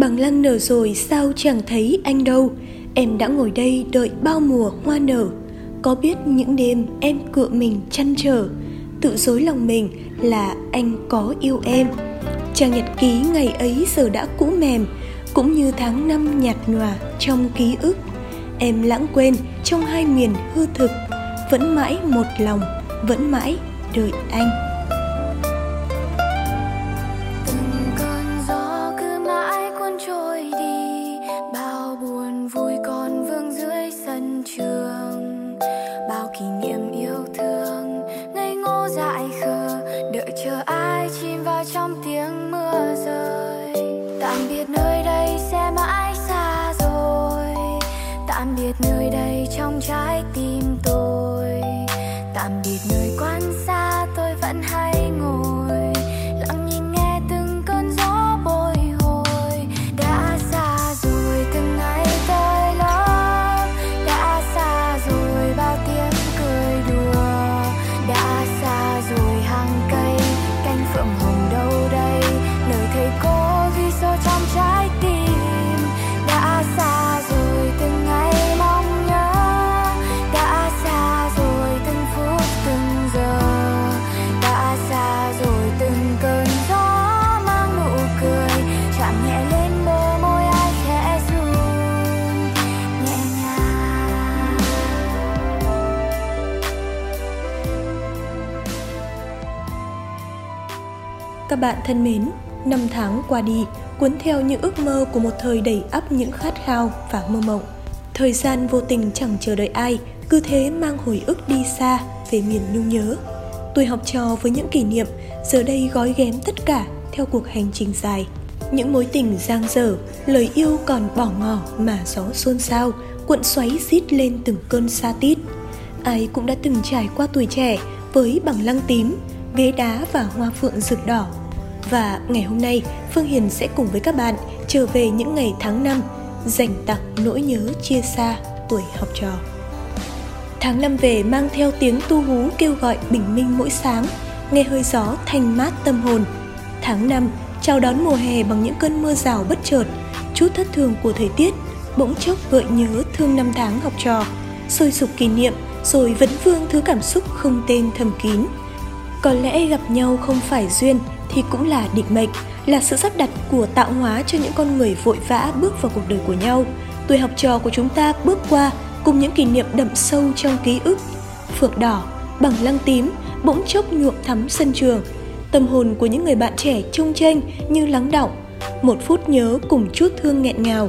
Bằng lăng nở rồi sao chẳng thấy anh đâu? Em đã ngồi đây đợi bao mùa hoa nở. Có biết những đêm em cựa mình chăn trở. Tự dối lòng mình là anh có yêu em. Trang nhật ký ngày ấy giờ đã cũ mềm Cũng như tháng năm nhạt nhòa trong ký ức. Em lãng quên trong hai miền hư thực Vẫn mãi một lòng, vẫn mãi đợi anh. Các bạn thân mến, năm tháng qua đi, cuốn theo những ước mơ của một thời đầy ắp những khát khao và mơ mộng. Thời gian vô tình chẳng chờ đợi ai, cứ thế mang hồi ức đi xa về miền nhung nhớ. Tuổi học trò với những kỷ niệm, giờ đây gói ghém tất cả theo cuộc hành trình dài. Những mối tình giang dở, lời yêu còn bỏ ngỏ mà gió xôn xao, cuộn xoáy rít lên từng cơn xa tít. Ai cũng đã từng trải qua tuổi trẻ với bằng lăng tím, ghế đá và hoa phượng rực đỏ. Và ngày hôm nay, Phương Hiền sẽ cùng với các bạn trở về những ngày tháng năm, dành tặng nỗi nhớ chia xa tuổi học trò. Tháng năm về mang theo tiếng tu hú kêu gọi bình minh mỗi sáng, nghe hơi gió thanh mát tâm hồn. Tháng năm chào đón mùa hè bằng những cơn mưa rào bất chợt, chút thất thường của thời tiết, bỗng chốc gợi nhớ thương năm tháng học trò, sôi sục kỷ niệm rồi vẫn vương thứ cảm xúc không tên thầm kín có lẽ gặp nhau không phải duyên thì cũng là định mệnh, là sự sắp đặt của tạo hóa cho những con người vội vã bước vào cuộc đời của nhau. Tuổi học trò của chúng ta bước qua cùng những kỷ niệm đậm sâu trong ký ức. Phượng đỏ, bằng lăng tím, bỗng chốc nhuộm thắm sân trường. Tâm hồn của những người bạn trẻ trung tranh như lắng động. Một phút nhớ cùng chút thương nghẹn ngào.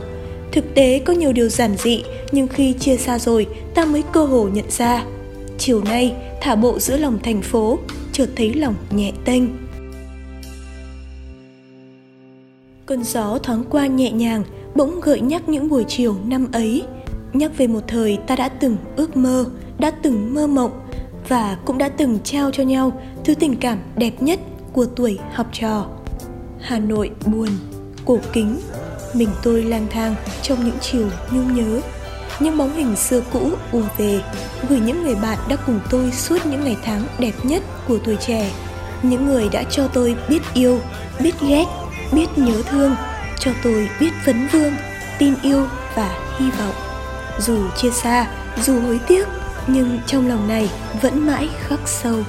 Thực tế có nhiều điều giản dị, nhưng khi chia xa rồi, ta mới cơ hồ nhận ra. Chiều nay, thả bộ giữa lòng thành phố, chợt thấy lòng nhẹ tênh cơn gió thoáng qua nhẹ nhàng, bỗng gợi nhắc những buổi chiều năm ấy. Nhắc về một thời ta đã từng ước mơ, đã từng mơ mộng và cũng đã từng trao cho nhau thứ tình cảm đẹp nhất của tuổi học trò. Hà nội buồn, cổ kính, mình tôi lang thang trong những chiều nhung nhớ. Những bóng hình xưa cũ ùa về gửi những người bạn đã cùng tôi suốt những ngày tháng đẹp nhất của tuổi trẻ. Những người đã cho tôi biết yêu, biết ghét biết nhớ thương cho tôi biết vấn vương tin yêu và hy vọng dù chia xa dù hối tiếc nhưng trong lòng này vẫn mãi khắc sâu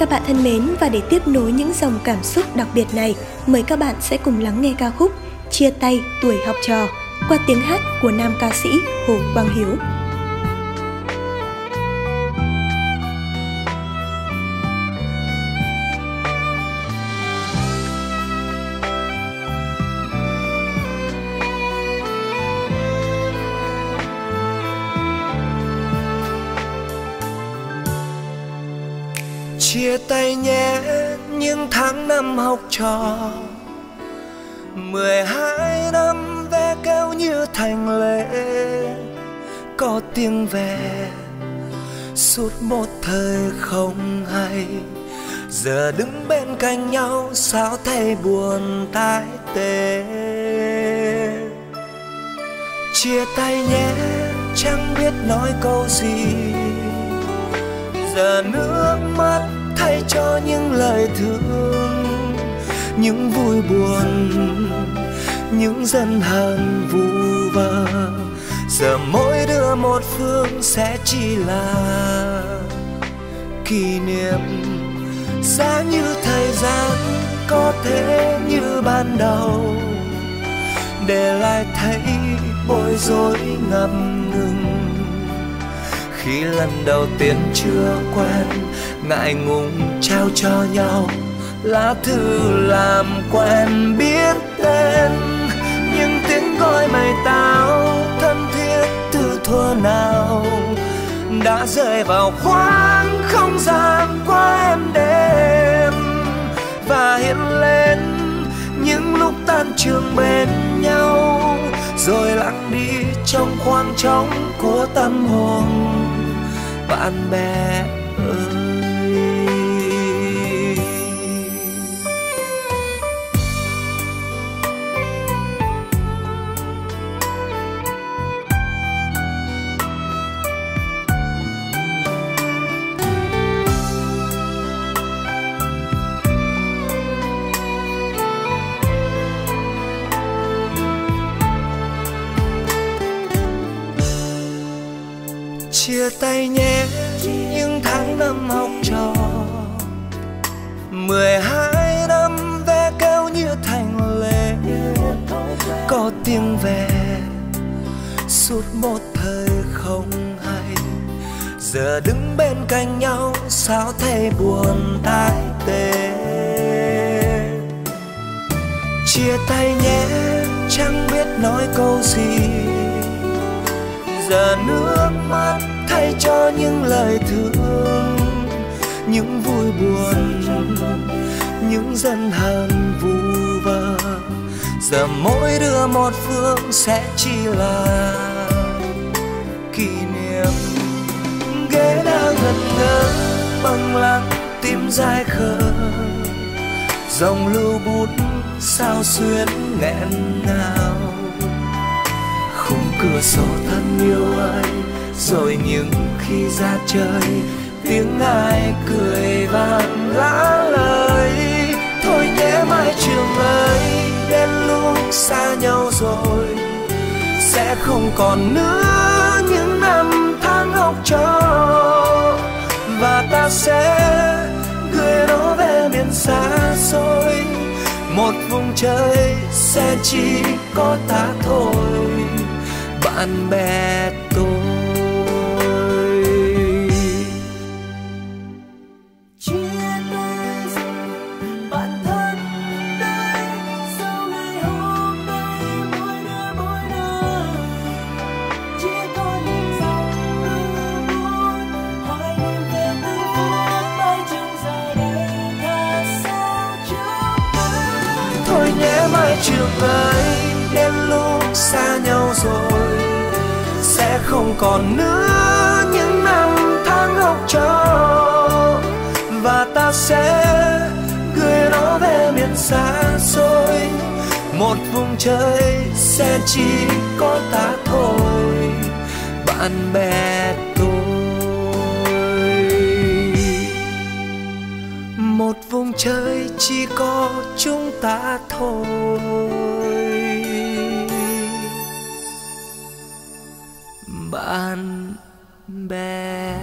Các bạn thân mến và để tiếp nối những dòng cảm xúc đặc biệt này, mời các bạn sẽ cùng lắng nghe ca khúc Chia tay tuổi học trò qua tiếng hát của nam ca sĩ Hồ Quang Hiếu. Chia tay nhé, những tháng năm học trò. Mười hai năm ve kêu như thành lệ có tiếng về suốt một thời không hay, giờ đứng bên cạnh nhau, sao thấy buồn tái tê? Chia tay nhé, chẳng biết nói câu gì. Giờ nước mắt cho những lời thương, những vui buồn, những dân hờn vu vơ. Giờ mỗi đứa một phương sẽ chỉ là kỷ niệm. Giá như thời gian có thể như ban đầu, để lại thấy bối rối ngập ngừng. Khi lần đầu tiên chưa quen ngại ngùng trao cho nhau. Lá thư làm quen biết tên, những tiếng gọi mày tao thân thiết từ thuở nào. Đã rơi vào khoảng không gian qua em đêm, và hiện lên những lúc tan trường bên nhau. Rồi lặng đi trong khoang trống của tâm hồn bạn bè. Chia tay nhé, những tháng năm học trò. Mười hai năm ve cao như thành lệ, có tiếng về suốt một thời không hay, giờ đứng bên cạnh nhau, sao thấy buồn tái tê? Chia tay nhé, chẳng biết nói câu gì. Giờ nữa mắt thay cho những lời thương, những vui buồn, những dân hờn vu vơ. Giờ mỗi đứa một phương sẽ chỉ là kỷ niệm. Ghế đã ngẩn ngơ bằng lặng tim dài khờ. Dòng lưu bút sao xuyến nghẹn ngào. Khung cửa sổ thân yêu anh rồi những khi ra chơi tiếng ai cười vang lá lời. Thôi nhé mai trường ơi, đến lúc xa nhau rồi, sẽ không còn nữa những năm tháng học trò. Và ta sẽ gửi nó về miền xa xôi, một vùng trời sẽ chỉ có ta thôi. Bạn bè tôi trường ấy đến lúc xa nhau rồi, sẽ không còn nữa những năm tháng học trò và ta sẽ gửi nó về miền xa xôi, một vùng trời sẽ chỉ có ta thôi bạn bè tôi. Một vùng trời chỉ có chúng ta thôi. Bạn bè